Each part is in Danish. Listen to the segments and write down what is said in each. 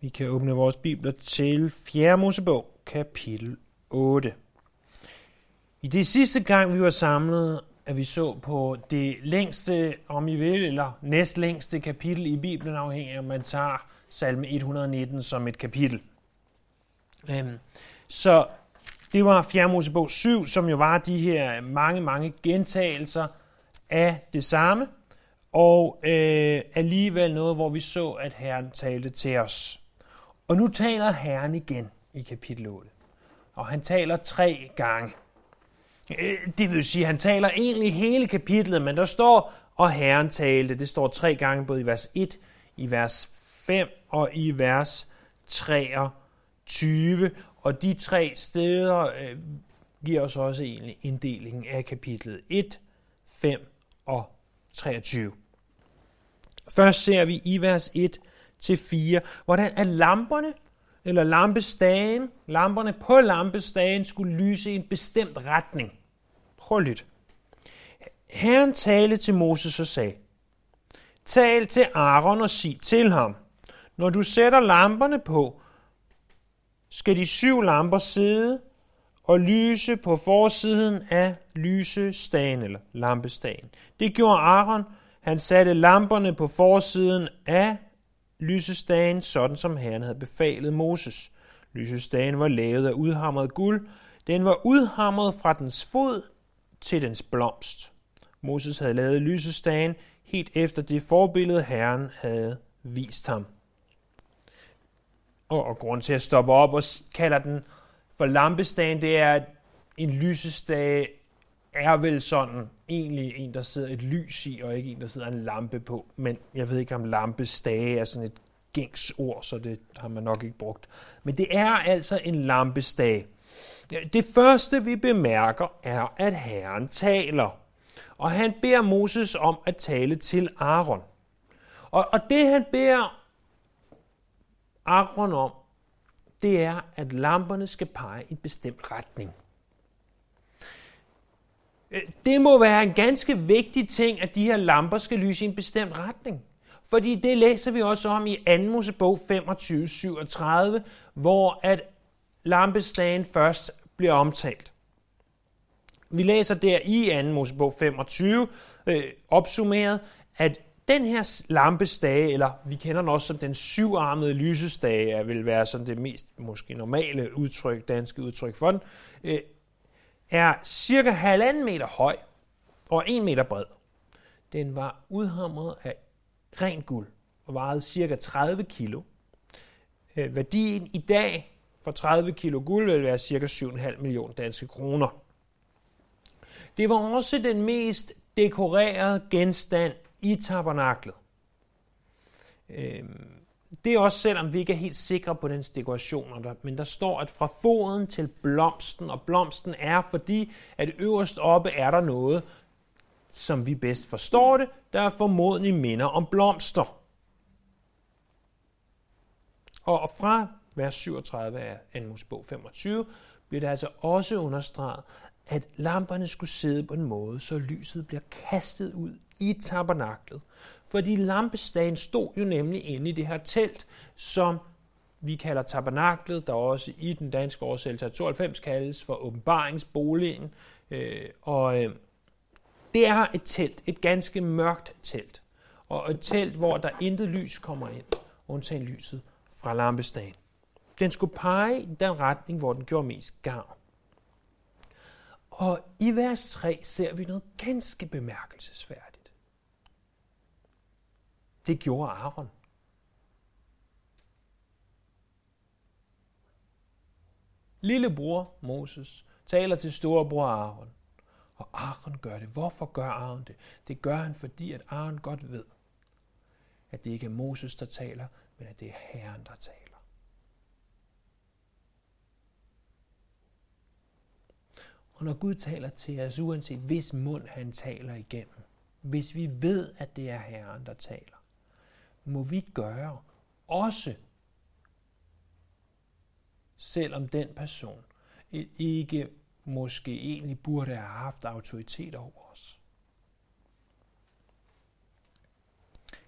Vi kan åbne vores bibler til 4. Mosebog, kapitel 8. I det sidste gang, vi var samlet, at vi så på det længste, om I vil, eller næstlængste kapitel i Bibelen, afhængig af, om man tager salme 119 som et kapitel. Øhm, så det var 4. Mosebog 7, som jo var de her mange, mange gentagelser af det samme, og øh, alligevel noget, hvor vi så, at Herren talte til os. Og nu taler Herren igen i kapitel 8. Og han taler tre gange. Øh, det vil sige, at han taler egentlig hele kapitlet, men der står, og Herren talte. Det står tre gange, både i vers 1, i vers 5 og i vers 23. Og de tre steder øh, giver os også egentlig inddelingen af kapitlet 1, 5 og 23. Først ser vi i vers 1 til 4, hvordan er lamperne, eller lampestagen, lamperne på lampestagen skulle lyse i en bestemt retning. Prøv lidt. Herren talte til Moses og sagde, Tal til Aaron og sig til ham, når du sætter lamperne på, skal de syv lamper sidde og lyse på forsiden af lysestagen eller lampestagen. Det gjorde Aaron. Han satte lamperne på forsiden af lysestagen, sådan som Herren havde befalet Moses. Lysestagen var lavet af udhamret guld. Den var udhamret fra dens fod til dens blomst. Moses havde lavet lysestagen helt efter det forbillede Herren havde vist ham. Og, og grund til at stoppe op og kalder den for lampestagen, det er, at en lysestage er vel sådan egentlig en, der sidder et lys i, og ikke en, der sidder en lampe på. Men jeg ved ikke, om lampe stage er sådan et gængs ord, så det har man nok ikke brugt. Men det er altså en lampestage. Det første, vi bemærker, er, at Herren taler. Og han beder Moses om at tale til Aaron. Og, og det, han beder Aaron om, det er, at lamperne skal pege i en bestemt retning. Øh, det må være en ganske vigtig ting, at de her lamper skal lyse i en bestemt retning. Fordi det læser vi også om i 2. Mosebog 25-37, hvor at lampestagen først bliver omtalt. Vi læser der i 2. Mosebog 25 øh, opsummeret, at den her lampestage, eller vi kender den også som den syvarmede lysestage, vil være sådan det mest måske normale udtryk, danske udtryk for den, øh, er cirka halvanden meter høj og en meter bred. Den var udhamret af rent guld og vejede cirka 30 kilo. Øh, værdien i dag for 30 kilo guld vil være cirka 7,5 millioner danske kroner. Det var også den mest dekorerede genstand i tabernaklet. Øhm, det er også selvom vi ikke er helt sikre på dens dekorationer, men der står, at fra foden til blomsten, og blomsten er fordi, at øverst oppe er der noget, som vi bedst forstår det, der er formodentlig minder om blomster. Og fra vers 37 af 2. Mosebog 25 bliver det altså også understreget, at lamperne skulle sidde på en måde, så lyset bliver kastet ud i tabernaklet. Fordi lampestagen stod jo nemlig inde i det her telt, som vi kalder tabernaklet, der også i den danske oversættelse af 92 kaldes for åbenbaringsboligen. Øh, og øh, det er et telt, et ganske mørkt telt. Og et telt, hvor der intet lys kommer ind, undtagen lyset fra lampestagen. Den skulle pege i den retning, hvor den gjorde mest gavn. Og i vers 3 ser vi noget ganske bemærkelsesværdigt. Det gjorde Aaron. Lillebror Moses taler til storebror Aaron. Og Aaron gør det. Hvorfor gør Aaron det? Det gør han, fordi at Aaron godt ved, at det ikke er Moses, der taler, men at det er Herren, der taler. Og når Gud taler til os, uanset hvis mund han taler igennem, hvis vi ved, at det er Herren, der taler, må vi gøre også, selvom den person ikke måske egentlig burde have haft autoritet over os.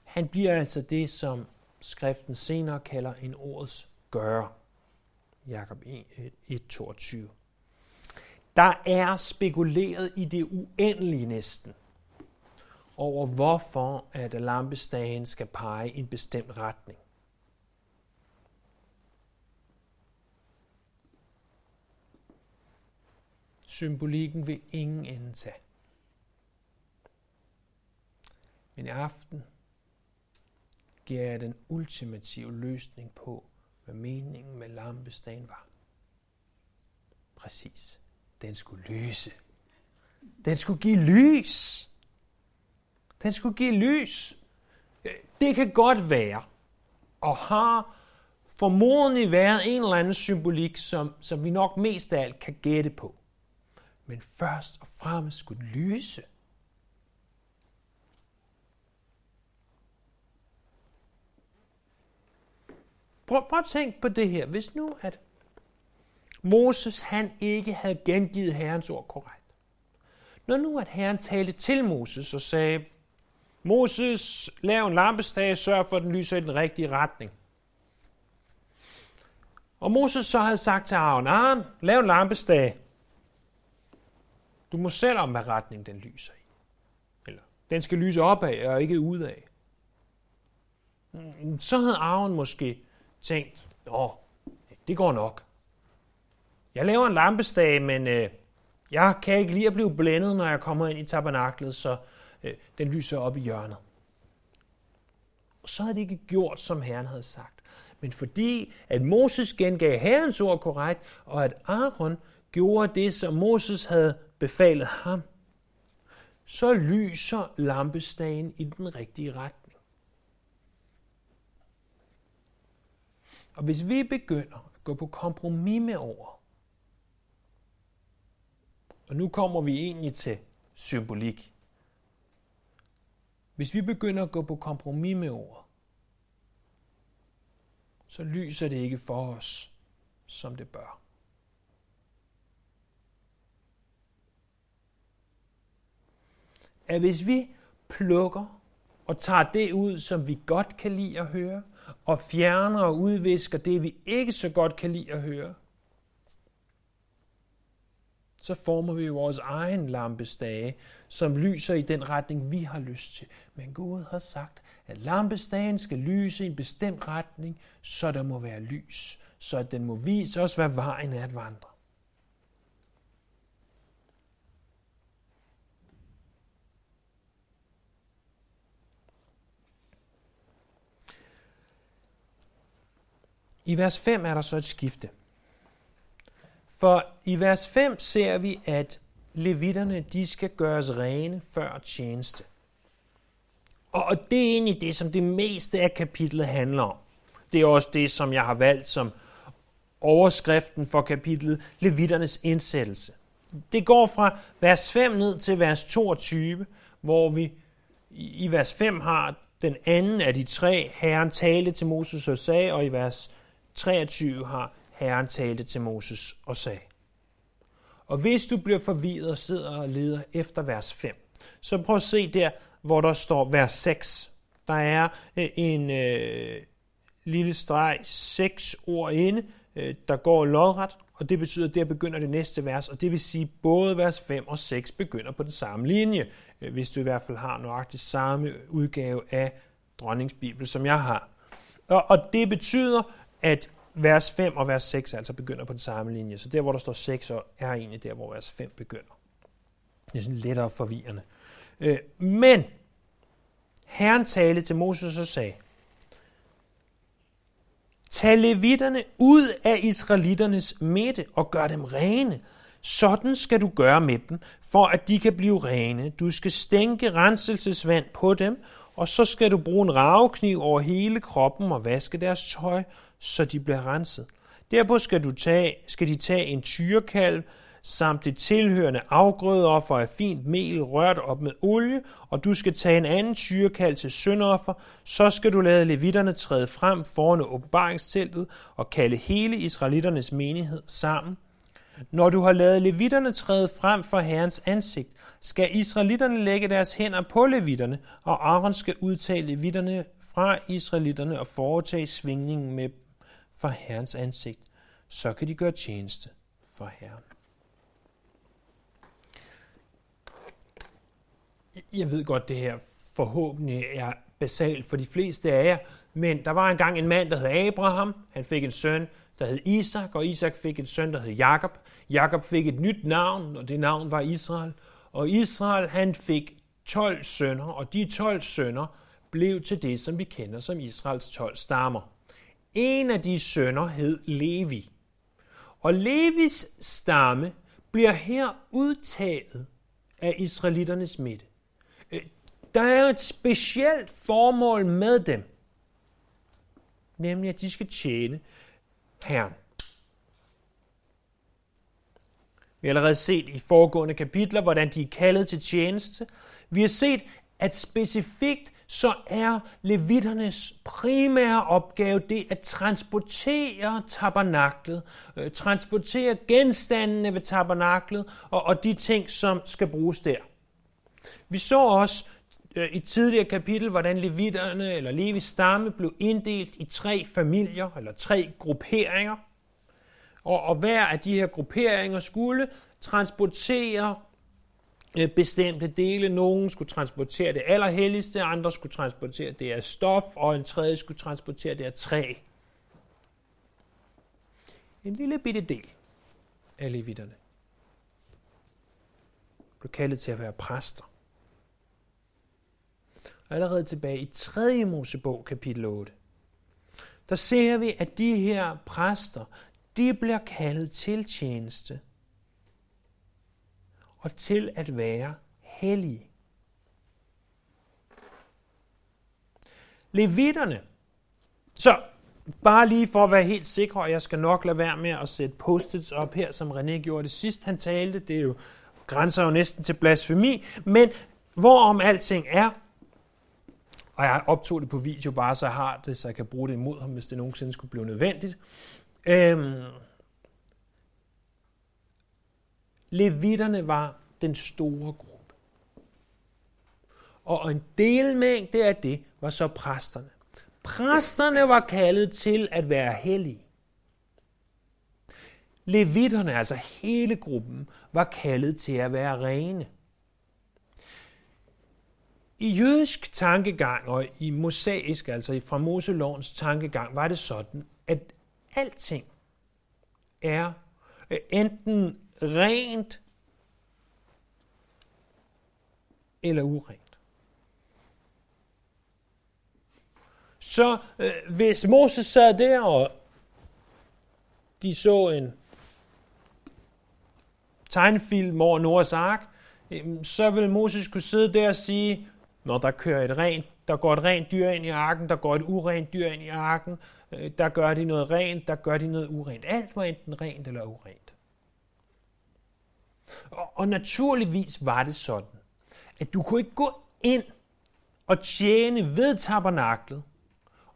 Han bliver altså det, som skriften senere kalder en ordets gøre. Jakob 1.22. Der er spekuleret i det uendelige næsten over, hvorfor at lampestagen skal pege i en bestemt retning. Symbolikken vil ingen ende tage. Men i aften giver jeg den ultimative løsning på, hvad meningen med lampestagen var. Præcis. Den skulle lyse. Den skulle give lys. Den skulle give lys. Det kan godt være, og har formodentlig været en eller anden symbolik, som, som vi nok mest af alt kan gætte på. Men først og fremmest skulle lyse. Prøv, prøv at tænke på det her. Hvis nu, at Moses han ikke havde gengivet Herrens ord korrekt. Når nu, at Herren talte til Moses og sagde, Moses, lav en lampestage, sørg for, at den lyser i den rigtige retning. Og Moses så havde sagt til Aaron, Aaron, lav en lampestage. Du må selv om, hvad retning den lyser i. Eller, den skal lyse opad og ikke udad. Mm, så havde Aaron måske tænkt, åh, det går nok. Jeg laver en lampestage, men øh, jeg kan ikke lige at blive blændet, når jeg kommer ind i tabernaklet, så Øh, den lyser op i hjørnet. Og så havde det ikke gjort, som Herren havde sagt. Men fordi at Moses gengav Herrens ord korrekt, og at Aaron gjorde det, som Moses havde befalet ham, så lyser lampestagen i den rigtige retning. Og hvis vi begynder at gå på kompromis med ord, og nu kommer vi egentlig til symbolik. Hvis vi begynder at gå på kompromis med ord, så lyser det ikke for os, som det bør. At hvis vi plukker og tager det ud, som vi godt kan lide at høre, og fjerner og udvisker det, vi ikke så godt kan lide at høre, så former vi vores egen lampestage, som lyser i den retning, vi har lyst til. Men Gud har sagt, at lampestagen skal lyse i en bestemt retning, så der må være lys, så den må vise os, hvad vejen er at vandre. I vers 5 er der så et skifte. For i vers 5 ser vi, at levitterne de skal gøres rene før tjeneste. Og det er egentlig det, som det meste af kapitlet handler om. Det er også det, som jeg har valgt som overskriften for kapitlet, Levitternes indsættelse. Det går fra vers 5 ned til vers 22, hvor vi i vers 5 har den anden af de tre, Herren tale til Moses og sagde, og i vers 23 har Herren talte til Moses og sagde. Og hvis du bliver forvirret og sidder og leder efter vers 5, så prøv at se der, hvor der står vers 6. Der er øh, en øh, lille streg, seks ord inde, øh, der går lodret, og det betyder, at der begynder det næste vers, og det vil sige, at både vers 5 og 6 begynder på den samme linje, øh, hvis du i hvert fald har nøjagtigt samme udgave af dronningsbibel, som jeg har. Og, og det betyder, at vers 5 og vers 6 altså begynder på den samme linje. Så der, hvor der står 6, er egentlig der, hvor vers 5 begynder. Det er sådan lettere forvirrende. Øh, men Herren talte til Moses og sagde, Tag levitterne ud af israeliternes midte og gør dem rene. Sådan skal du gøre med dem, for at de kan blive rene. Du skal stænke renselsesvand på dem, og så skal du bruge en ravekniv over hele kroppen og vaske deres tøj, så de bliver renset. Derpå skal, du tage, skal de tage en tyrekalv samt det tilhørende afgrødeoffer af fint mel rørt op med olie, og du skal tage en anden tyrekalv til syndoffer, så skal du lade levitterne træde frem foran åbenbaringsteltet og kalde hele israelitternes menighed sammen. Når du har lavet levitterne træde frem for Herrens ansigt, skal israelitterne lægge deres hænder på levitterne, og Aaron skal udtage levitterne fra israelitterne og foretage svingningen med for Herrens ansigt, så kan de gøre tjeneste for Herren. Jeg ved godt, det her forhåbentlig er basalt for de fleste af jer, men der var engang en mand, der hed Abraham. Han fik en søn, der hed Isak, og Isak fik en søn, der hed Jakob. Jakob fik et nyt navn, og det navn var Israel. Og Israel, han fik 12 sønner, og de 12 sønner blev til det, som vi kender som Israels 12 stammer. En af de sønner hed Levi. Og Levis stamme bliver her udtaget af israelitternes midte. Øh, der er et specielt formål med dem, nemlig at de skal tjene Herren. Vi har allerede set i foregående kapitler, hvordan de er kaldet til tjeneste. Vi har set, at specifikt så er levitternes primære opgave det at transportere tabernaklet, øh, transportere genstandene ved tabernaklet og, og de ting, som skal bruges der. Vi så også øh, i et tidligere kapitel, hvordan levitterne eller Levis stamme blev inddelt i tre familier eller tre grupperinger. Og, og hver af de her grupperinger skulle transportere Øh, bestemte dele. Nogen skulle transportere det allerhelligste, andre skulle transportere det af stof, og en tredje skulle transportere det af træ. En lille bitte del af levitterne blev kaldet til at være præster. Og allerede tilbage i 3. Mosebog, kapitel 8, der ser vi, at de her præster, de bliver kaldet til tjeneste og til at være hellige. Levitterne. Så bare lige for at være helt sikker, og jeg skal nok lade være med at sætte post op her, som René gjorde det sidst, han talte. Det er jo grænser jo næsten til blasfemi, men hvorom alting er, og jeg optog det på video bare, så jeg har det, så jeg kan bruge det imod ham, hvis det nogensinde skulle blive nødvendigt. Øhm, Levitterne var den store gruppe. Og en delmængde af det var så præsterne. Præsterne var kaldet til at være hellige. Levitterne, altså hele gruppen, var kaldet til at være rene. I jødisk tankegang og i mosaisk, altså fra Moselovens tankegang, var det sådan, at alting er øh, enten rent eller urent. Så øh, hvis Moses sad der, og de så en tegnefilm over Noahs ark, øh, så vil Moses kunne sidde der og sige, når der kører et rent, der går et rent dyr ind i arken, der går et urent dyr ind i arken, øh, der gør de noget rent, der gør de noget urent. Alt var enten rent eller urent. Og, og naturligvis var det sådan, at du kunne ikke gå ind og tjene ved tabernaklet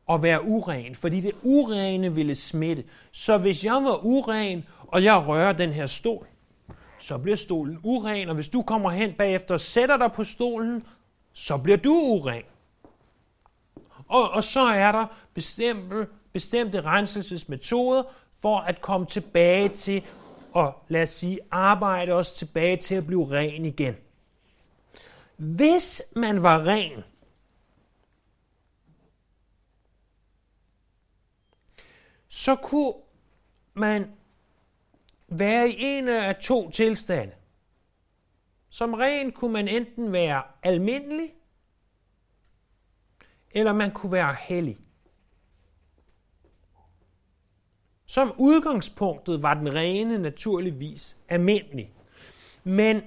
og være uren, fordi det urene ville smitte. Så hvis jeg var uren, og jeg rører den her stol, så bliver stolen uren, og hvis du kommer hen bagefter og sætter dig på stolen, så bliver du uren. Og, og så er der bestemte, bestemte renselsesmetoder for at komme tilbage til og lad os sige, arbejde os tilbage til at blive ren igen. Hvis man var ren, så kunne man være i en af to tilstande. Som ren kunne man enten være almindelig, eller man kunne være hellig. Som udgangspunktet var den rene naturligvis almindelig. Men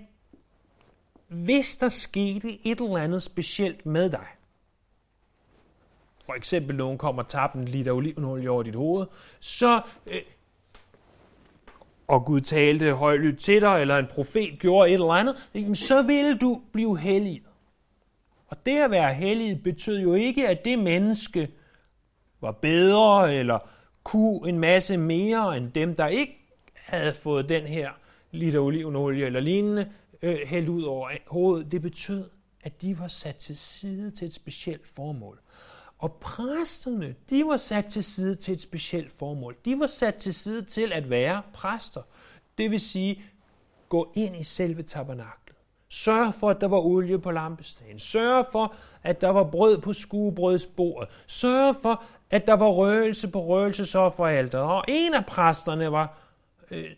hvis der skete et eller andet specielt med dig, for eksempel nogen kommer og tager en liter olivenolie over dit hoved, så, øh, og Gud talte højlydt til dig, eller en profet gjorde et eller andet, så ville du blive hellig. Og det at være hellig betød jo ikke, at det menneske var bedre, eller kunne en masse mere end dem, der ikke havde fået den her liter olivenolie eller lignende øh, hældt ud over hovedet. Det betød, at de var sat til side til et specielt formål. Og præsterne, de var sat til side til et specielt formål. De var sat til side til at være præster. Det vil sige, gå ind i selve tabernaklet. Sørg for, at der var olie på lampestagen. Sørg for, at der var brød på skuebrødsbordet. Sørg for, at der var røgelse på røgelsesofferalteret. Og en af præsterne var øh,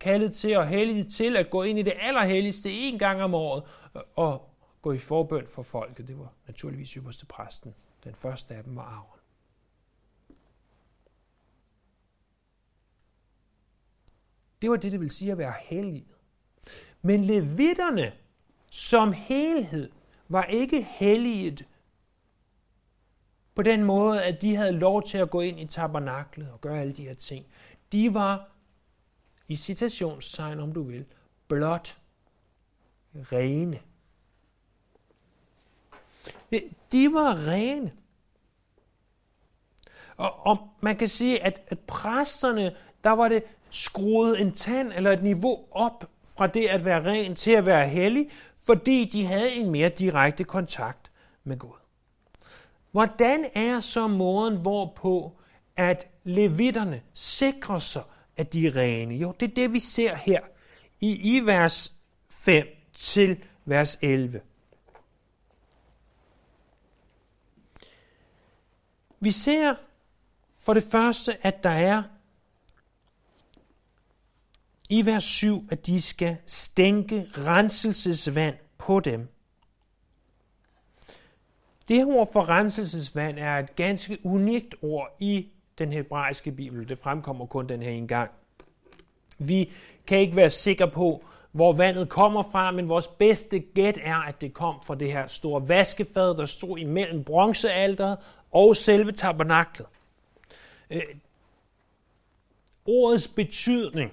kaldet til og heldig til at gå ind i det allerhelligste en gang om året øh, og gå i forbøn for folket. Det var naturligvis ypperste præsten. Den første af dem var Aaron. Det var det, det vil sige at være hellig. Men levitterne som helhed var ikke helliget på den måde, at de havde lov til at gå ind i tabernaklet og gøre alle de her ting. De var, i citationstegn om du vil, blot rene. De var rene. Og, og man kan sige, at, at præsterne, der var det skruet en tand eller et niveau op fra det at være ren til at være hellig, fordi de havde en mere direkte kontakt med Gud. Hvordan er så måden, hvorpå at levitterne sikrer sig, at de er rene? Jo, det er det, vi ser her i, i vers 5 til vers 11. Vi ser for det første, at der er i vers 7, at de skal stænke renselsesvand på dem. Det her ord for renselsesvand er et ganske unikt ord i den hebraiske bibel. Det fremkommer kun den her en gang. Vi kan ikke være sikre på, hvor vandet kommer fra, men vores bedste gæt er, at det kom fra det her store vaskefad, der stod imellem bronzealderet og selve tabernaklet. Øh, ordets betydning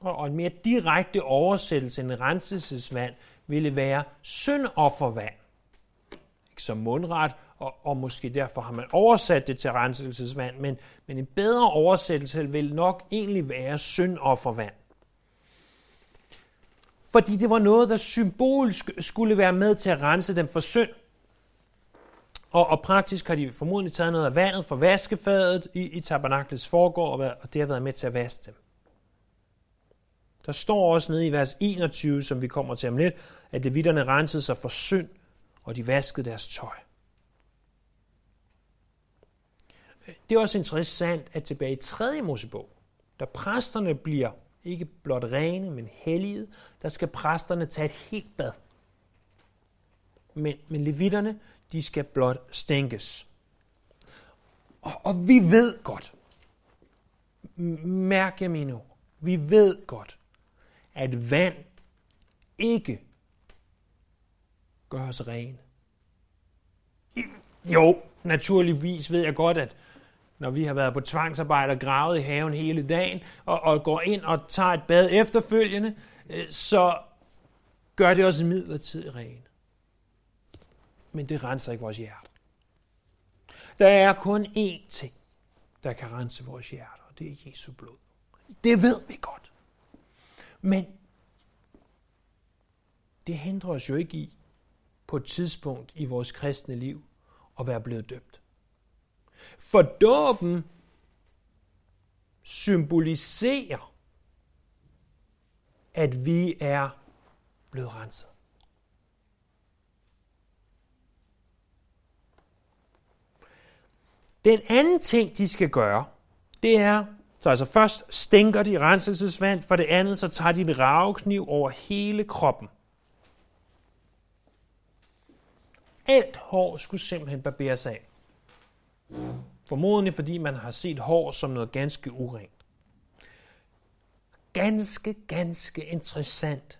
og en mere direkte oversættelse end renselsesvand ville være syndoffervand. Ikke som mundret, og, og måske derfor har man oversat det til renselsesvand, men, men en bedre oversættelse vil nok egentlig være syndoffervand. Fordi det var noget, der symbolisk skulle være med til at rense dem for synd. Og, og praktisk har de formodentlig taget noget af vandet fra vaskefadet i, i tabernaklets forgård, og, og det har været med til at vaske dem. Der står også nede i vers 21, som vi kommer til om lidt, at levitterne rensede sig for synd, og de vaskede deres tøj. Det er også interessant, at tilbage i 3. Mosebog, da præsterne bliver ikke blot rene, men hellige, der skal præsterne tage et helt bad. Men, men levitterne, de skal blot stænkes. Og, og vi ved godt, mærk jeg mine ord, vi ved godt, at vand ikke gør os rene. Jo, naturligvis ved jeg godt, at når vi har været på tvangsarbejde og gravet i haven hele dagen, og, og går ind og tager et bad efterfølgende, øh, så gør det også midlertidigt rene. Men det renser ikke vores hjerte. Der er kun én ting, der kan rense vores hjerter, og det er Jesu blod. Det ved vi godt. Men det hindrer os jo ikke i på et tidspunkt i vores kristne liv at være blevet døbt. For dåben symboliserer, at vi er blevet renset. Den anden ting, de skal gøre, det er så altså først stænker de renselsesvand, for det andet så tager de en ravekniv over hele kroppen. Alt hår skulle simpelthen barberes af. Formodentlig fordi man har set hår som noget ganske urent. Ganske, ganske interessant,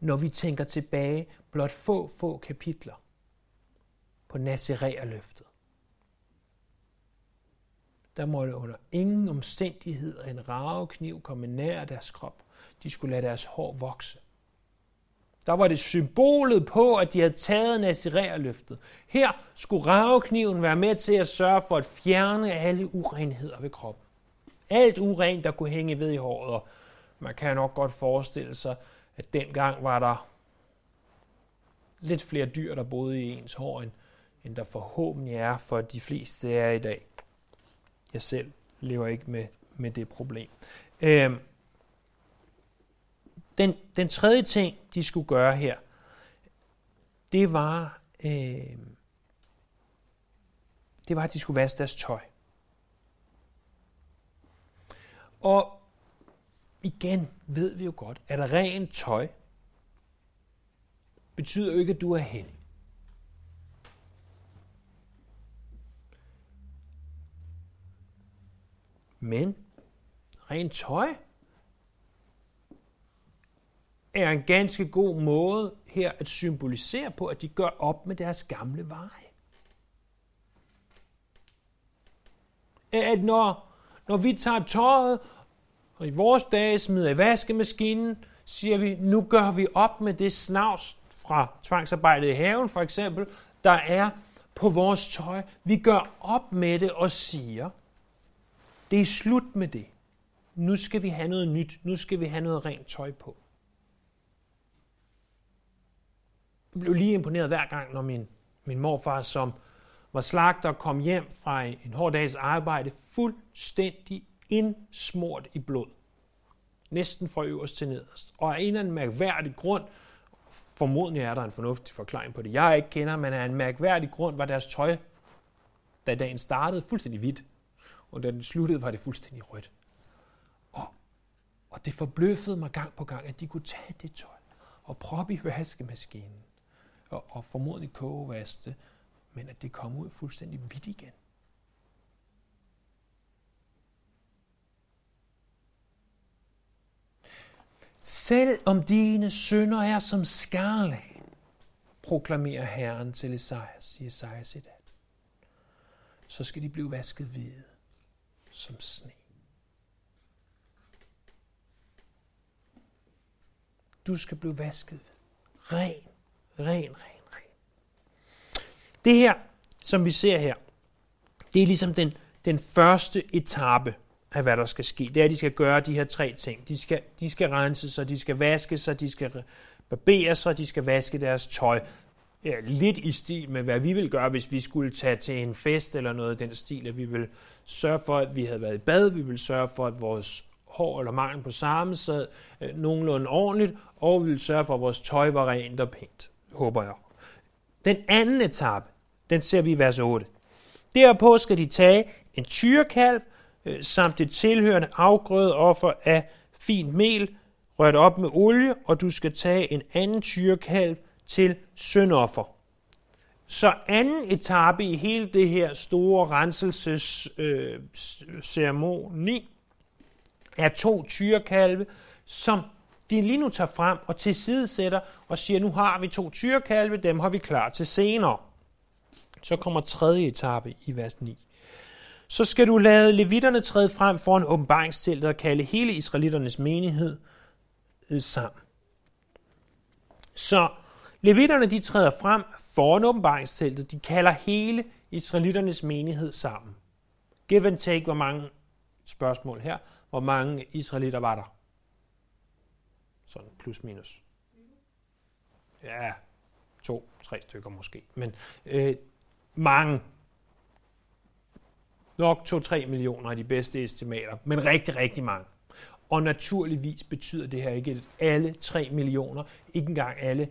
når vi tænker tilbage blot få, få kapitler på Nazareerløftet der måtte under ingen omstændigheder en ragekniv komme nær deres krop. De skulle lade deres hår vokse. Der var det symbolet på, at de havde taget Nazirerløftet. Her skulle ravekniven være med til at sørge for at fjerne alle urenheder ved kroppen. Alt urent, der kunne hænge ved i håret. Og man kan nok godt forestille sig, at dengang var der lidt flere dyr, der boede i ens hår, end, end der forhåbentlig er for de fleste er i dag. Jeg selv lever ikke med, med det problem. Øh, den, den tredje ting, de skulle gøre her, det var, øh, det var, at de skulle vaske deres tøj. Og igen ved vi jo godt, at rent tøj betyder jo ikke, at du er hellig. Men rent tøj er en ganske god måde her at symbolisere på, at de gør op med deres gamle veje. At når, når vi tager tøjet, og i vores dage smider i vaskemaskinen, siger vi, nu gør vi op med det snavs fra tvangsarbejdet i haven for eksempel, der er på vores tøj. Vi gør op med det og siger, det er slut med det. Nu skal vi have noget nyt. Nu skal vi have noget rent tøj på. Jeg blev lige imponeret hver gang, når min, min morfar, som var slagter, kom hjem fra en, en hård dags arbejde, fuldstændig indsmurt i blod. Næsten fra øverst til nederst. Og af en eller anden mærkværdig grund, formodentlig er der en fornuftig forklaring på det, jeg ikke kender, men af en mærkværdig grund var deres tøj, da dagen startede, fuldstændig hvidt. Og da den sluttede, var det fuldstændig rødt. Og, og det forbløffede mig gang på gang, at de kunne tage det tøj og proppe i vaskemaskinen og, og formodentlig kogevaste, men at det kom ud fuldstændig hvidt igen. Selv om dine sønder er som skarlag, proklamerer Herren til Esajas i Esajas 1. Så skal de blive vasket hvide som sne. Du skal blive vasket ren, ren, ren, ren. Det her, som vi ser her, det er ligesom den, den første etape af, hvad der skal ske. Det er, at de skal gøre de her tre ting. De skal, de skal rense sig, de skal vaske sig, de skal barbere sig, de skal vaske deres tøj. Ja, lidt i stil med, hvad vi vil gøre, hvis vi skulle tage til en fest eller noget af den stil, at vi vil sørge for, at vi havde været i bad, vi vil sørge for, at vores hår eller mangel på samme sad øh, nogenlunde ordentligt, og vi vil sørge for, at vores tøj var rent og pænt, håber jeg. Den anden etape, den ser vi i vers 8. Derpå skal de tage en tyrekalv, øh, samt det tilhørende afgrødeoffer af fint mel, rørt op med olie, og du skal tage en anden tyrekalv til syndoffer. Så anden etape i hele det her store renselsesceremoni øh, er to tyrekalve, som de lige nu tager frem og tilsidesætter og siger, nu har vi to tyrekalve, dem har vi klar til senere. Så kommer tredje etape i vers 9 så skal du lade levitterne træde frem foran åbenbaringsteltet og kalde hele israelitternes menighed øh, sammen. Så levitterne de træder frem foran åbenbaringsteltet, de kalder hele israelitternes menighed sammen. Give and take, hvor mange spørgsmål her. Hvor mange israelitter var der? Sådan plus minus. Ja, to, tre stykker måske. Men øh, mange Nok 2-3 millioner er de bedste estimater, men rigtig, rigtig mange. Og naturligvis betyder det her ikke, at alle 3 millioner, ikke engang alle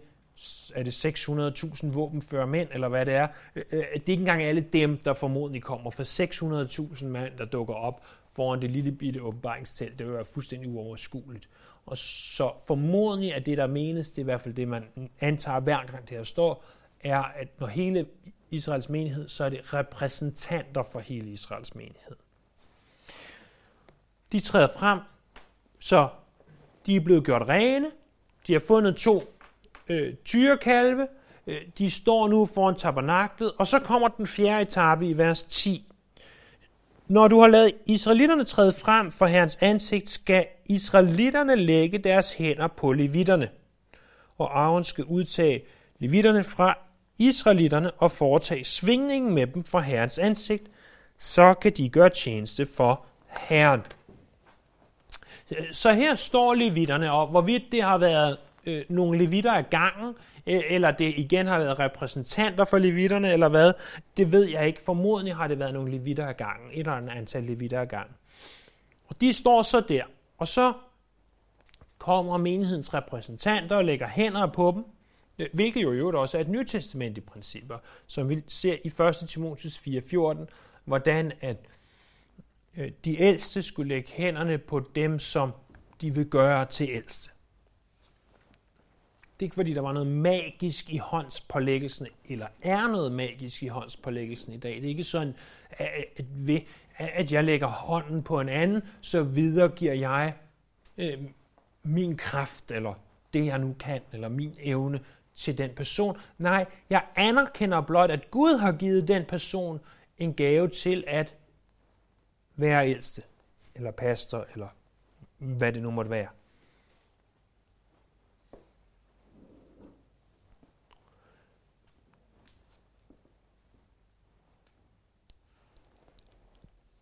er det 600.000 våbenfører mænd, eller hvad det er. Øh, øh, det er ikke engang alle dem, der formodentlig kommer. For 600.000 mænd, der dukker op foran det lille bitte åbenbaringstelt, det vil være fuldstændig uoverskueligt. Og så formodentlig er det, der menes, det er i hvert fald det, man antager hver gang det her står, er, at når hele Israels menighed, så er det repræsentanter for hele Israels menighed. De træder frem, så de er blevet gjort rene, de har fundet to øh, tyrekalve, øh, de står nu foran tabernaklet, og så kommer den fjerde etape i vers 10. Når du har lavet israelitterne træde frem for Herrens ansigt, skal israelitterne lægge deres hænder på levitterne. Og Aaron skal udtage levitterne fra israelitterne og foretage svingningen med dem for Herrens ansigt, så kan de gøre tjeneste for Herren. Så her står levitterne, og hvorvidt det har været øh, nogle levitter af gangen, øh, eller det igen har været repræsentanter for levitterne, eller hvad, det ved jeg ikke. Formodentlig har det været nogle levitter af gangen, et eller andet antal levitter af gangen. Og de står så der, og så kommer menighedens repræsentanter og lægger hænder på dem, øh, hvilket jo i øvrigt også er et nytestamentligt principper, som vi ser i 1. Timotheus 4.14, hvordan at øh, de ældste skulle lægge hænderne på dem, som de vil gøre til ældste. Det er ikke fordi, der var noget magisk i håndspålæggelsen, eller er noget magisk i håndspålæggelsen i dag. Det er ikke sådan, at ved at jeg lægger hånden på en anden, så videregiver jeg øh, min kraft, eller det jeg nu kan, eller min evne til den person. Nej, jeg anerkender blot, at Gud har givet den person en gave til at være ældste, eller pastor, eller hvad det nu måtte være.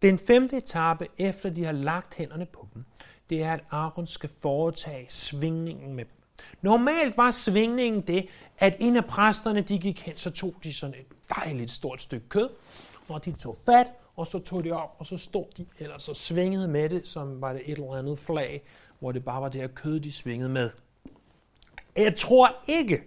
Den femte etape, efter de har lagt hænderne på dem, det er, at Aaron skal foretage svingningen med dem. Normalt var svingningen det, at en af præsterne, de gik hen, så tog de sådan et dejligt stort stykke kød, og de tog fat, og så tog de op, og så stod de eller så svingede med det, som var det et eller andet flag, hvor det bare var det her kød, de svingede med. Jeg tror ikke,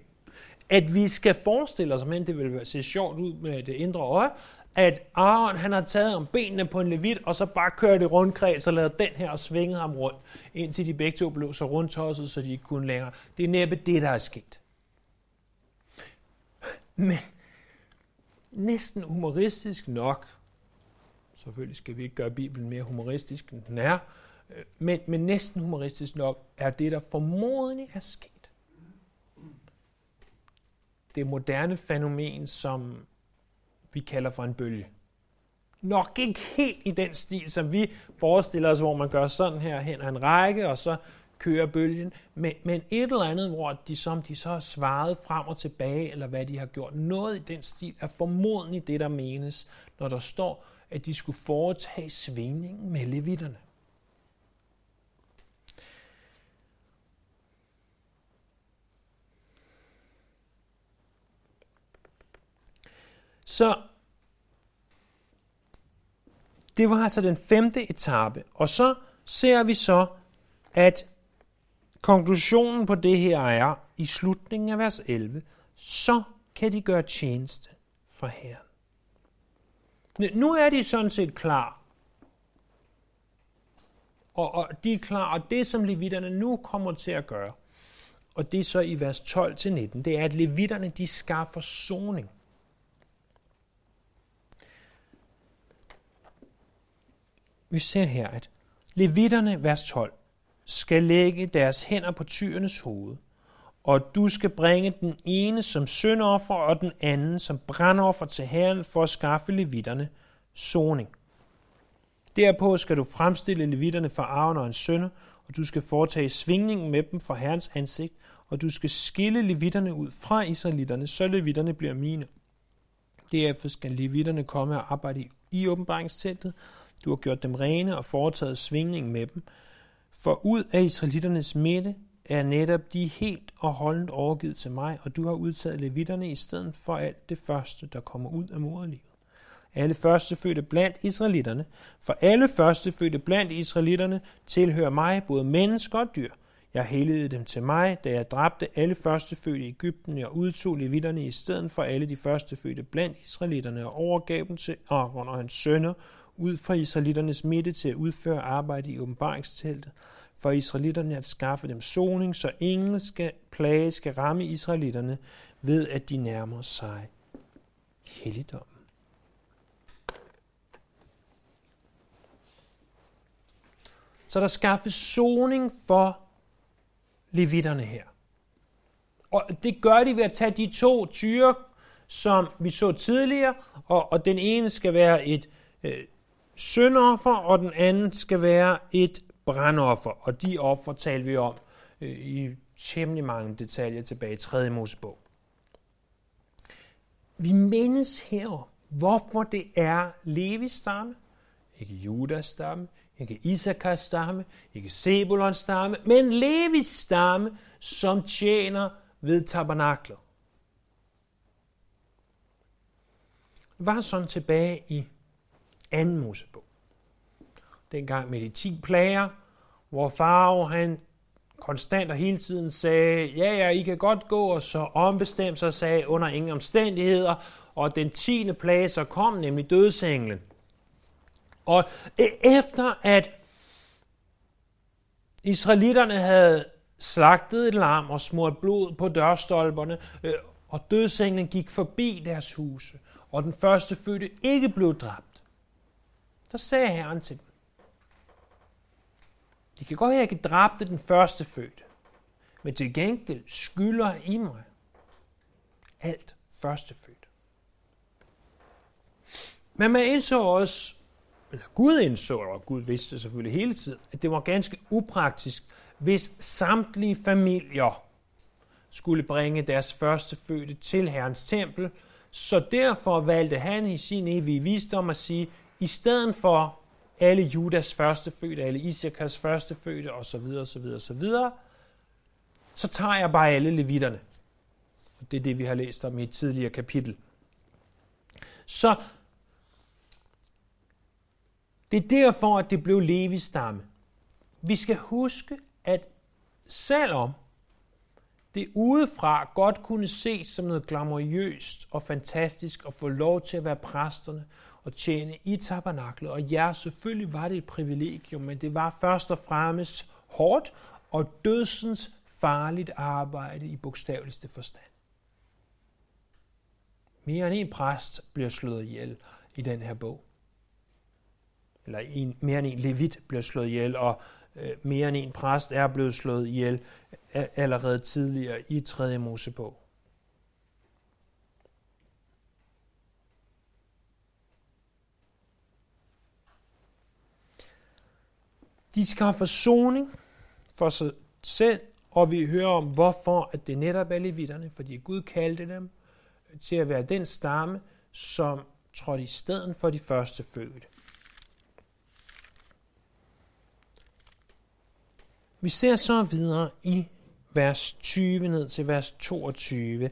at vi skal forestille os, men det vil se sjovt ud med det indre øje, at Aaron han har taget om benene på en levit, og så bare kørt i rundkreds og lavet den her og svinget ham rundt, indtil de begge to blev så rundtosset, så de ikke kunne længere. Det er næppe det, der er sket. Men næsten humoristisk nok, selvfølgelig skal vi ikke gøre Bibelen mere humoristisk, end den er, øh, men, men næsten humoristisk nok er det, der formodentlig er sket. Det moderne fænomen, som vi kalder for en bølge. Nok ikke helt i den stil, som vi forestiller os, hvor man gør sådan her hen ad en række, og så kører bølgen, men, men et eller andet, hvor de, som de så har svaret frem og tilbage, eller hvad de har gjort. Noget i den stil er formodentlig det, der menes, når der står, at de skulle foretage svingningen med levitterne. Så det var altså den femte etape. Og så ser vi så, at konklusionen på det her er, i slutningen af vers 11, så kan de gøre tjeneste for Herren. Nu er de sådan set klar. Og, og de er klar, og det som levitterne nu kommer til at gøre, og det er så i vers 12-19, det er, at levitterne de skaffer soning. Vi ser her, at levitterne, vers 12, skal lægge deres hænder på tyrenes hoved, og du skal bringe den ene som syndoffer og den anden som brandoffer til Herren for at skaffe levitterne soning. Derpå skal du fremstille levitterne for arven og en sønner, og du skal foretage svingningen med dem for Herrens ansigt, og du skal skille levitterne ud fra israelitterne, så levitterne bliver mine. Derefter skal levitterne komme og arbejde i åbenbaringsteltet, du har gjort dem rene og foretaget svingning med dem. For ud af israelitternes midte er netop de helt og holdent overgivet til mig, og du har udtaget levitterne i stedet for alt det første, der kommer ud af moderlivet. Alle førstefødte blandt israelitterne, for alle førstefødte blandt israelitterne tilhører mig, både mennesker og dyr. Jeg helligede dem til mig, da jeg dræbte alle førstefødte i Ægypten og udtog levitterne i stedet for alle de førstefødte blandt israelitterne og overgav dem til Aaron og hans sønner ud fra israelitternes midte til at udføre arbejde i åbenbaringsteltet, for israelitterne at skaffe dem soning, så ingen skal, plage skal ramme israelitterne ved, at de nærmer sig helligdommen. Så der skaffes soning for levitterne her. Og det gør de ved at tage de to tyre, som vi så tidligere, og, og den ene skal være et øh, syndoffer, og den anden skal være et brandoffer. Og de offer taler vi om øh, i temmelig mange detaljer tilbage i 3. Mosebog. Vi mindes her, hvorfor det er Levis stamme, ikke Judas stamme, ikke Isakars stamme, ikke Sebulons stamme, men Levis stamme, som tjener ved tabernaklet. Det var sådan tilbage i anden Mosebog. Dengang med de 10 plager, hvor farao han konstant og hele tiden sagde, ja, ja, I kan godt gå, og så ombestemte sig og sagde, under ingen omstændigheder, og den tiende plage så kom, nemlig dødsenglen. Og efter at israelitterne havde slagtet et lam og smurt blod på dørstolperne, øh, og dødsenglen gik forbi deres huse, og den første fødte ikke blev dræbt, så sagde Herren til dem, de kan godt være, at jeg ikke dræbte den første fødte, men til gengæld skylder I mig alt førstefødt. Men man indså også, eller Gud indså, og Gud vidste selvfølgelig hele tiden, at det var ganske upraktisk, hvis samtlige familier skulle bringe deres første fødte til Herrens tempel. Så derfor valgte han i sin evige visdom at sige, i stedet for alle Judas første fødte, alle Isakars første fødte osv. osv. osv., så tager jeg bare alle levitterne. Det er det, vi har læst om i et tidligere kapitel. Så det er derfor, at det blev Levis stamme. Vi skal huske, at selvom det udefra godt kunne ses som noget glamourøst og fantastisk at få lov til at være præsterne og tjene i tabernaklet. Og ja, selvfølgelig var det et privilegium, men det var først og fremmest hårdt og dødsens farligt arbejde i bogstaveligste forstand. Mere end en præst bliver slået ihjel i den her bog. Eller en, mere end en levit bliver slået ihjel, og øh, mere end en præst er blevet slået ihjel allerede tidligere i 3. Mosebog. De skal have forsoning for sig selv, og vi hører om, hvorfor at det netop er levitterne, fordi Gud kaldte dem til at være den stamme, som trådte i stedet for de første fødte. Vi ser så videre i vers 20 ned til vers 22.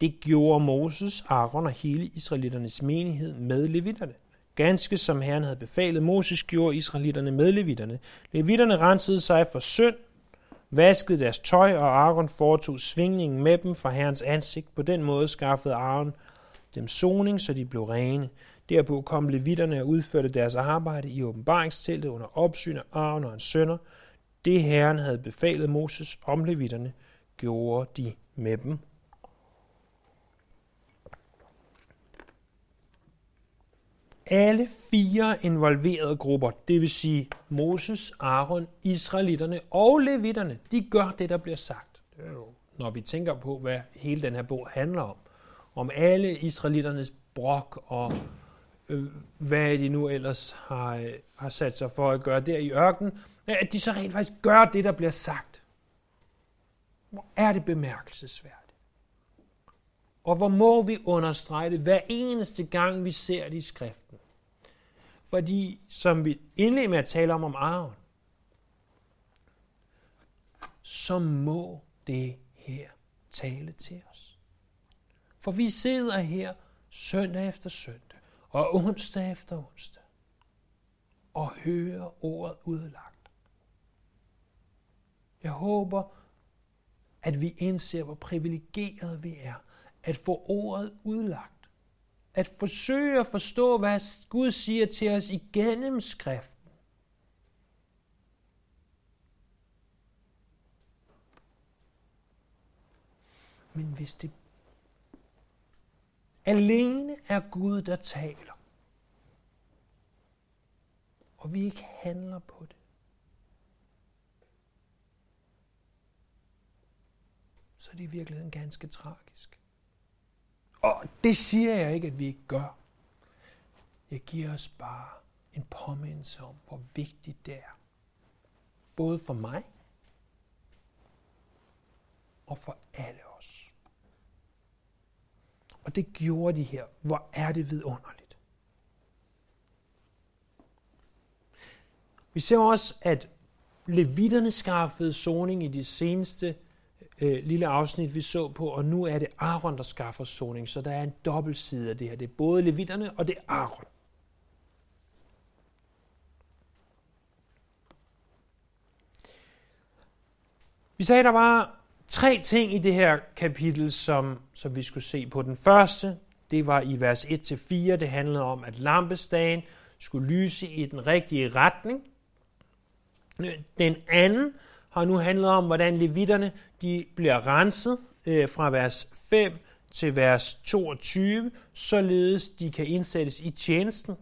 Det gjorde Moses, Aaron og hele israelitternes menighed med levitterne. Ganske som Herren havde befalet, Moses gjorde israelitterne med levitterne. Levitterne rensede sig for synd, vaskede deres tøj, og Aaron foretog svingningen med dem fra Herrens ansigt. På den måde skaffede Aaron dem soning, så de blev rene. Derpå kom levitterne og udførte deres arbejde i åbenbaringsteltet under opsyn af Aaron og hans sønner. Det Herren havde befalet Moses om levitterne, gjorde de med dem. Alle fire involverede grupper, det vil sige Moses, Aaron, Israelitterne og Levitterne, de gør det, der bliver sagt. Det er jo, når vi tænker på, hvad hele den her bog handler om. Om alle israelitternes brok og øh, hvad de nu ellers har, øh, har sat sig for at gøre der i ørkenen, at de så rent faktisk gør det, der bliver sagt. Hvor er det bemærkelsesværdigt. Og hvor må vi understrege det hver eneste gang, vi ser det i skriften. Fordi, som vi indledte med at tale om om arven, så må det her tale til os. For vi sidder her søndag efter søndag og onsdag efter onsdag og hører ordet udlagt. Jeg håber, at vi indser, hvor privilegeret vi er at få ordet udlagt at forsøge at forstå, hvad Gud siger til os igennem skriften. Men hvis det alene er Gud, der taler, og vi ikke handler på det, så er det i virkeligheden ganske tragisk. Og det siger jeg ikke, at vi ikke gør. Jeg giver os bare en påmindelse om, hvor vigtigt det er. Både for mig og for alle os. Og det gjorde de her. Hvor er det vidunderligt. Vi ser også, at levitterne skaffede soning i de seneste øh, lille afsnit, vi så på, og nu er det Aaron, der skaffer soning, så der er en dobbelt side af det her. Det er både levitterne, og det er Aaron. Vi sagde, der var tre ting i det her kapitel, som, som vi skulle se på. Den første, det var i vers 1-4, det handlede om, at lampestagen skulle lyse i den rigtige retning. Den anden har nu handlet om, hvordan levitterne de bliver renset øh, fra vers 5 til vers 22, således de kan indsættes i tjenesten.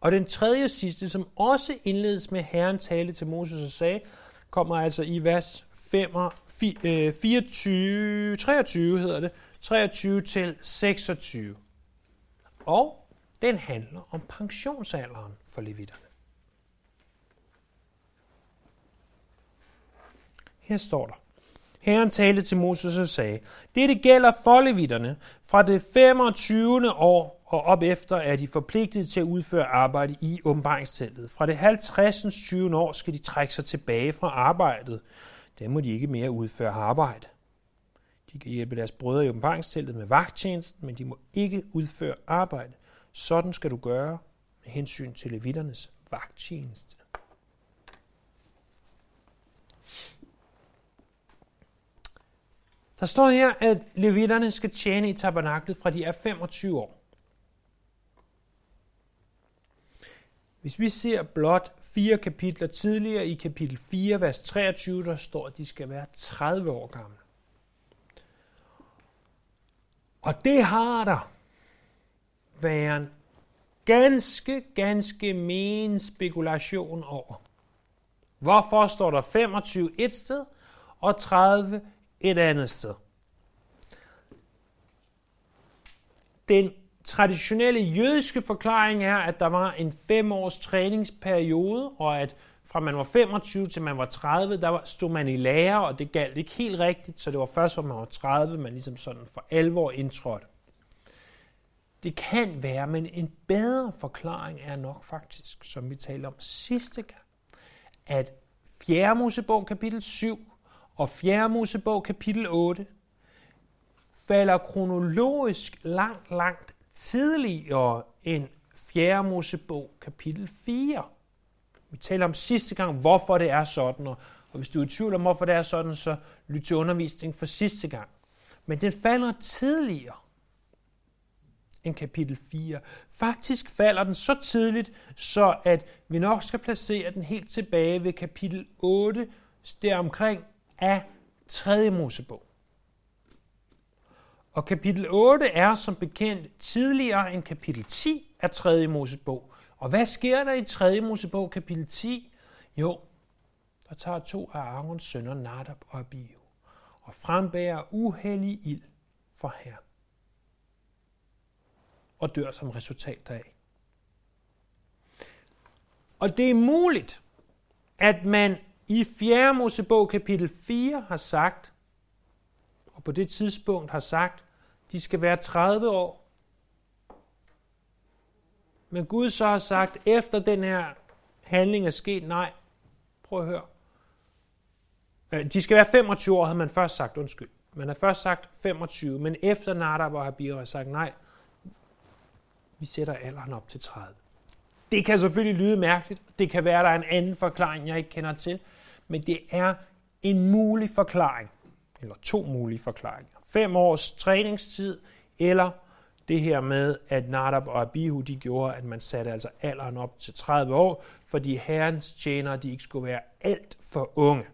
Og den tredje og sidste, som også indledes med Herren tale til Moses og sagde, kommer altså i vers 5, 24, 23 hedder det, 23 til 26. Og den handler om pensionsalderen for levitterne. Her står der. Herren talte til Moses og sagde, Dette gælder for levitterne. Fra det 25. år og op efter er de forpligtet til at udføre arbejde i åbenbaringsteltet. Fra det 50. 20. år skal de trække sig tilbage fra arbejdet. Der må de ikke mere udføre arbejde. De kan hjælpe deres brødre i åbenbaringsteltet med vagttjenesten, men de må ikke udføre arbejde. Sådan skal du gøre med hensyn til levitternes vagttjeneste. Der står her, at levitterne skal tjene i tabernaklet fra de er 25 år. Hvis vi ser blot fire kapitler tidligere, i kapitel 4, vers 23, der står, at de skal være 30 år gamle. Og det har der været en ganske, ganske men spekulation over. Hvorfor står der 25 et sted og 30 et andet sted? Den traditionelle jødiske forklaring er, at der var en fem års træningsperiode, og at fra man var 25 til man var 30, der stod man i lære, og det galt ikke helt rigtigt, så det var først, når man var 30, man ligesom sådan for alvor indtrådte. Det kan være, men en bedre forklaring er nok faktisk, som vi talte om sidste gang, at 4. Mosebog kapitel 7 og 4. Mosebog kapitel 8 falder kronologisk langt, langt tidligere end 4. Mosebog kapitel 4. Vi taler om sidste gang, hvorfor det er sådan, og, hvis du er i tvivl om, hvorfor det er sådan, så lyt til undervisning for sidste gang. Men den falder tidligere end kapitel 4. Faktisk falder den så tidligt, så at vi nok skal placere den helt tilbage ved kapitel 8, deromkring af 3. Mosebog. Og kapitel 8 er som bekendt tidligere end kapitel 10 af 3. Mosebog. Og hvad sker der i 3. Mosebog kapitel 10? Jo, der tager to af Arons sønner, Nadab og Abihu, og frembærer uhellig ild for Herren. Og dør som resultat deraf. Og det er muligt, at man i 4. Mosebog kapitel 4 har sagt, og på det tidspunkt har sagt, de skal være 30 år. Men Gud så har sagt, efter den her handling er sket, nej, prøv at høre. Øh, de skal være 25 år, havde man først sagt, undskyld. Man har først sagt 25, men efter Nadab og Abihu har sagt, nej, vi sætter alderen op til 30. Det kan selvfølgelig lyde mærkeligt. Det kan være, at der er en anden forklaring, jeg ikke kender til. Men det er en mulig forklaring, eller to mulige forklaringer. Fem års træningstid, eller det her med, at Nadab og Abihu, de gjorde, at man satte altså alderen op til 30 år, fordi herrens tjenere, de ikke skulle være alt for unge.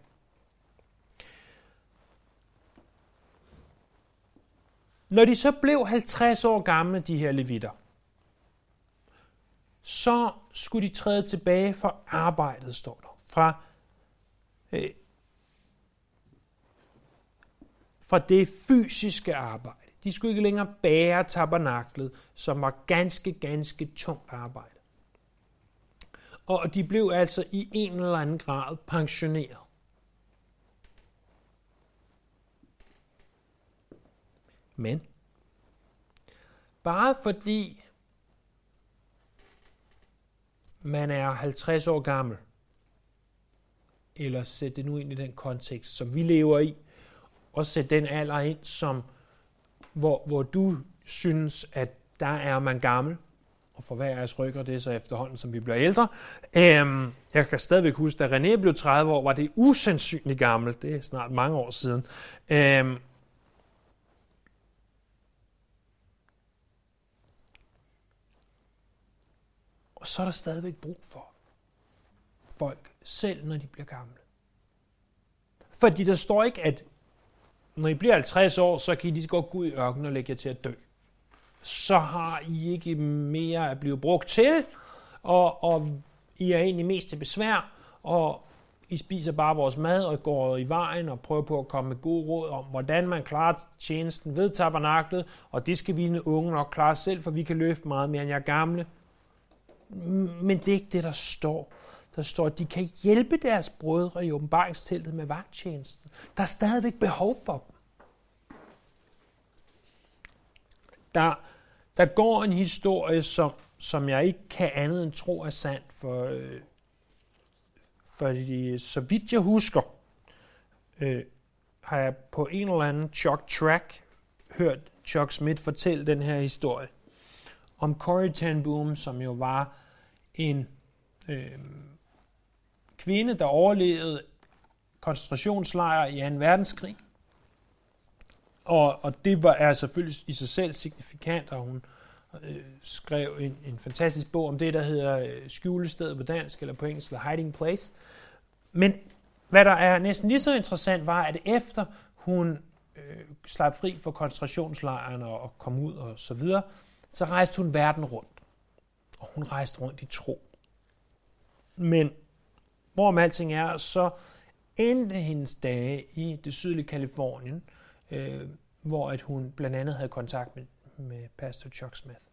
Når de så blev 50 år gamle, de her levitter, så skulle de træde tilbage for arbejdet, står der. Fra, øh, fra det fysiske arbejde. De skulle ikke længere bære tabernaklet, som var ganske, ganske tungt arbejde. Og de blev altså i en eller anden grad pensioneret. Men bare fordi man er 50 år gammel, eller sæt det nu ind i den kontekst, som vi lever i, og sætte den alder ind, som, hvor, hvor du synes, at der er man gammel, og for hver af os rykker det så efterhånden, som vi bliver ældre. Øhm, jeg kan stadigvæk huske, da René blev 30 år, var det usandsynligt gammelt. Det er snart mange år siden. Øhm, og så er der stadigvæk brug for folk, selv når de bliver gamle. Fordi der står ikke, at når I bliver 50 år, så kan I lige så godt gå ud i ørkenen og lægge jer til at dø så har I ikke mere at blive brugt til, og, og I er egentlig mest til besvær, og I spiser bare vores mad og går i vejen og prøver på at komme med gode råd om, hvordan man klarer tjenesten ved tabernaklet, og det skal vi unge nok klare selv, for vi kan løfte meget mere end jeg gamle. Men det er ikke det, der står. Der står, at de kan hjælpe deres brødre i åbenbaringsteltet med vagtjenesten. Der er stadigvæk behov for dem. Der, der går en historie, som, som jeg ikke kan andet end tro er sand, for, øh, fordi så vidt jeg husker, øh, har jeg på en eller anden Chuck Track hørt Chuck Smith fortælle den her historie om Corrie ten Boom, som jo var en øh, kvinde, der overlevede koncentrationslejre i 2. verdenskrig. Og, og det var, er selvfølgelig i sig selv signifikant, og hun øh, skrev en, en fantastisk bog om det, der hedder øh, Skjulested på dansk, eller på engelsk, The Hiding Place. Men hvad der er næsten lige så interessant, var, at efter hun øh, slap fri fra koncentrationslejren og, og kom ud og så videre, så rejste hun verden rundt. Og hun rejste rundt i tro. Men hvorom alting er, så endte hendes dage i det sydlige Kalifornien, øh, hvor at hun blandt andet havde kontakt med, med pastor Chuck Smith.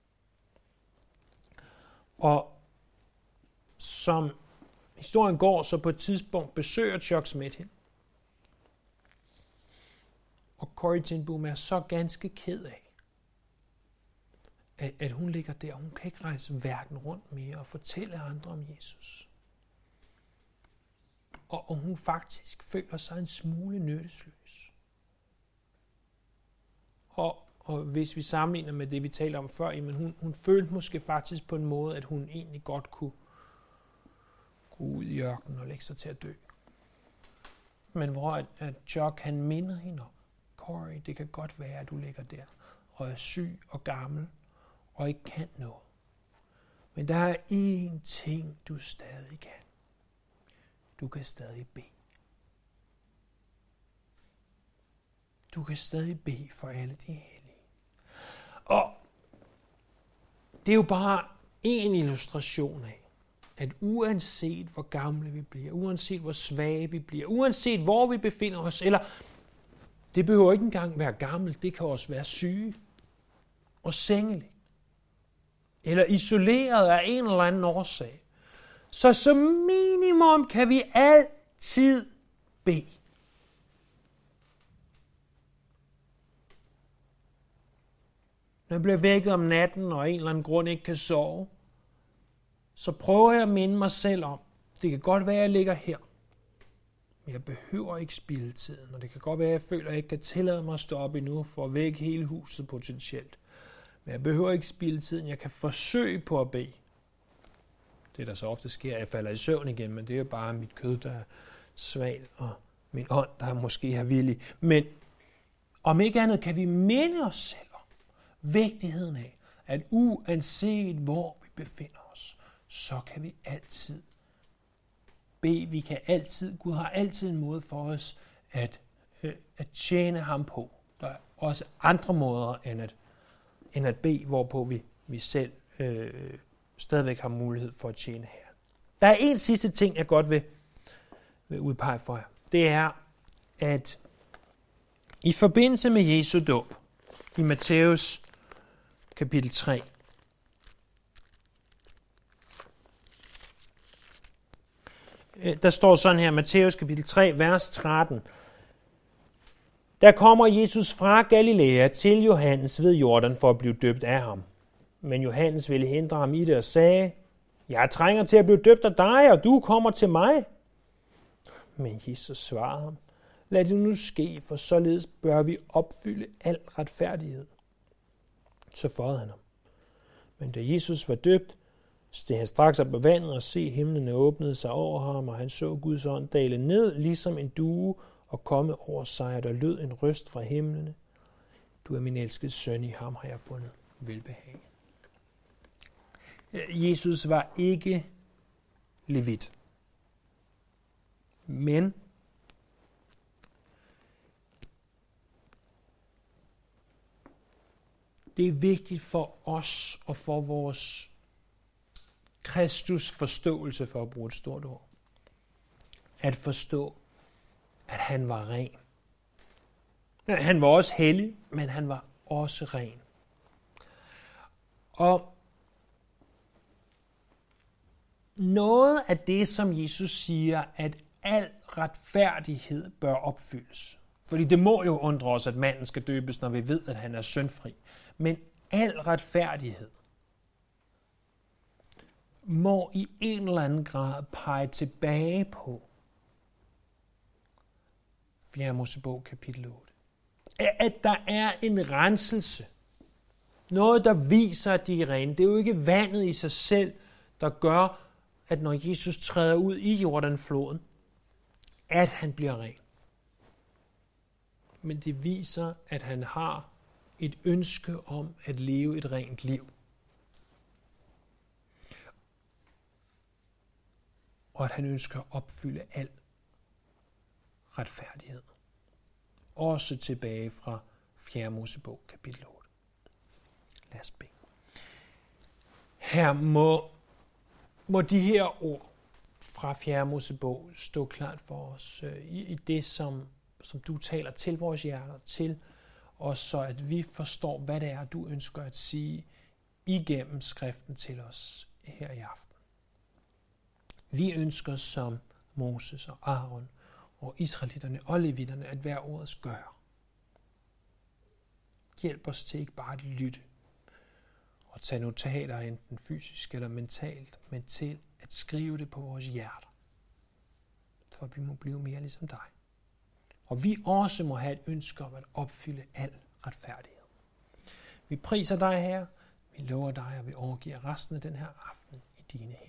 Og som historien går, så på et tidspunkt besøger Chuck Smith hende. Og Corrie ten Boom er så ganske ked af, at, at hun ligger der. Hun kan ikke rejse verden rundt mere og fortælle andre om Jesus. Og, og hun faktisk føler sig en smule nyttesløs. Og, og hvis vi sammenligner med det, vi talte om før, jamen hun, hun følte måske faktisk på en måde, at hun egentlig godt kunne gå ud i ørkenen og lægge sig til at dø. Men hvor at, at Chuck han minder hende om, Corey, det kan godt være, at du ligger der og er syg og gammel og ikke kan noget. Men der er én ting, du stadig kan. Du kan stadig bede. Du kan stadig bede for alle de hellige. Og det er jo bare en illustration af, at uanset hvor gamle vi bliver, uanset hvor svage vi bliver, uanset hvor vi befinder os, eller det behøver ikke engang være gammel, det kan også være syge og sengelig, eller isoleret af en eller anden årsag. Så som minimum kan vi altid bede. Når jeg bliver vækket om natten, og en eller anden grund ikke kan sove, så prøver jeg at minde mig selv om, det kan godt være, at jeg ligger her, men jeg behøver ikke spilde tiden, og det kan godt være, at jeg føler, at jeg ikke kan tillade mig at stå op endnu for at vække hele huset potentielt. Men jeg behøver ikke spilde tiden, jeg kan forsøge på at bede. Det, der så ofte sker, at jeg falder i søvn igen, men det er jo bare mit kød, der er svagt, og min ånd, der måske er villig. Men om ikke andet kan vi minde os selv vigtigheden af, at uanset hvor vi befinder os, så kan vi altid bede. Vi kan altid, Gud har altid en måde for os at, øh, at tjene ham på. Der er også andre måder end at, end at bede, hvorpå vi, vi selv øh, stadigvæk har mulighed for at tjene her. Der er en sidste ting, jeg godt vil, vil udpege for jer. Det er, at i forbindelse med Jesu dåb, i Matthæus kapitel 3. Øh, der står sådan her, Matthæus kapitel 3, vers 13. Der kommer Jesus fra Galilea til Johannes ved Jordan for at blive døbt af ham. Men Johannes ville hindre ham i det og sagde, Jeg trænger til at blive døbt af dig, og du kommer til mig. Men Jesus svarede ham, lad det nu ske, for således bør vi opfylde al retfærdighed. Så fåede han ham. Men da Jesus var døbt, steg han straks op på vandet og se himlene åbnede sig over ham, og han så Guds ånd dale ned, ligesom en due, og komme over sig, og der lød en røst fra himlene. Du er min elskede søn, i ham har jeg fundet velbehag. Jesus var ikke levit. Men det er vigtigt for os og for vores Kristus forståelse, for at bruge et stort ord, at forstå, at han var ren. Han var også hellig, men han var også ren. Og noget af det, som Jesus siger, at al retfærdighed bør opfyldes. Fordi det må jo undre os, at manden skal døbes, når vi ved, at han er syndfri. Men al retfærdighed må i en eller anden grad pege tilbage på 4. Mosebog kapitel 8. At der er en renselse. Noget, der viser, at de er rene. Det er jo ikke vandet i sig selv, der gør, at når Jesus træder ud i Jordanfloden, at han bliver ren. Men det viser, at han har et ønske om at leve et rent liv. Og at han ønsker at opfylde alt retfærdighed. Også tilbage fra 4. Mosebog, kapitel 8. Lad os bede. Her må, må de her ord fra 4. Mosebog stå klart for os øh, i, i det, som, som du taler til vores hjerter, til og så at vi forstår, hvad det er, du ønsker at sige igennem skriften til os her i aften. Vi ønsker som Moses og Aaron og israelitterne og levitterne at være ordets gør. Hjælp os til ikke bare at lytte og tage notater enten fysisk eller mentalt, men til at skrive det på vores hjerter. For vi må blive mere ligesom dig. Og vi også må have et ønske om at opfylde al retfærdighed. Vi priser dig her, vi lover dig, og vi overgiver resten af den her aften i dine hænder.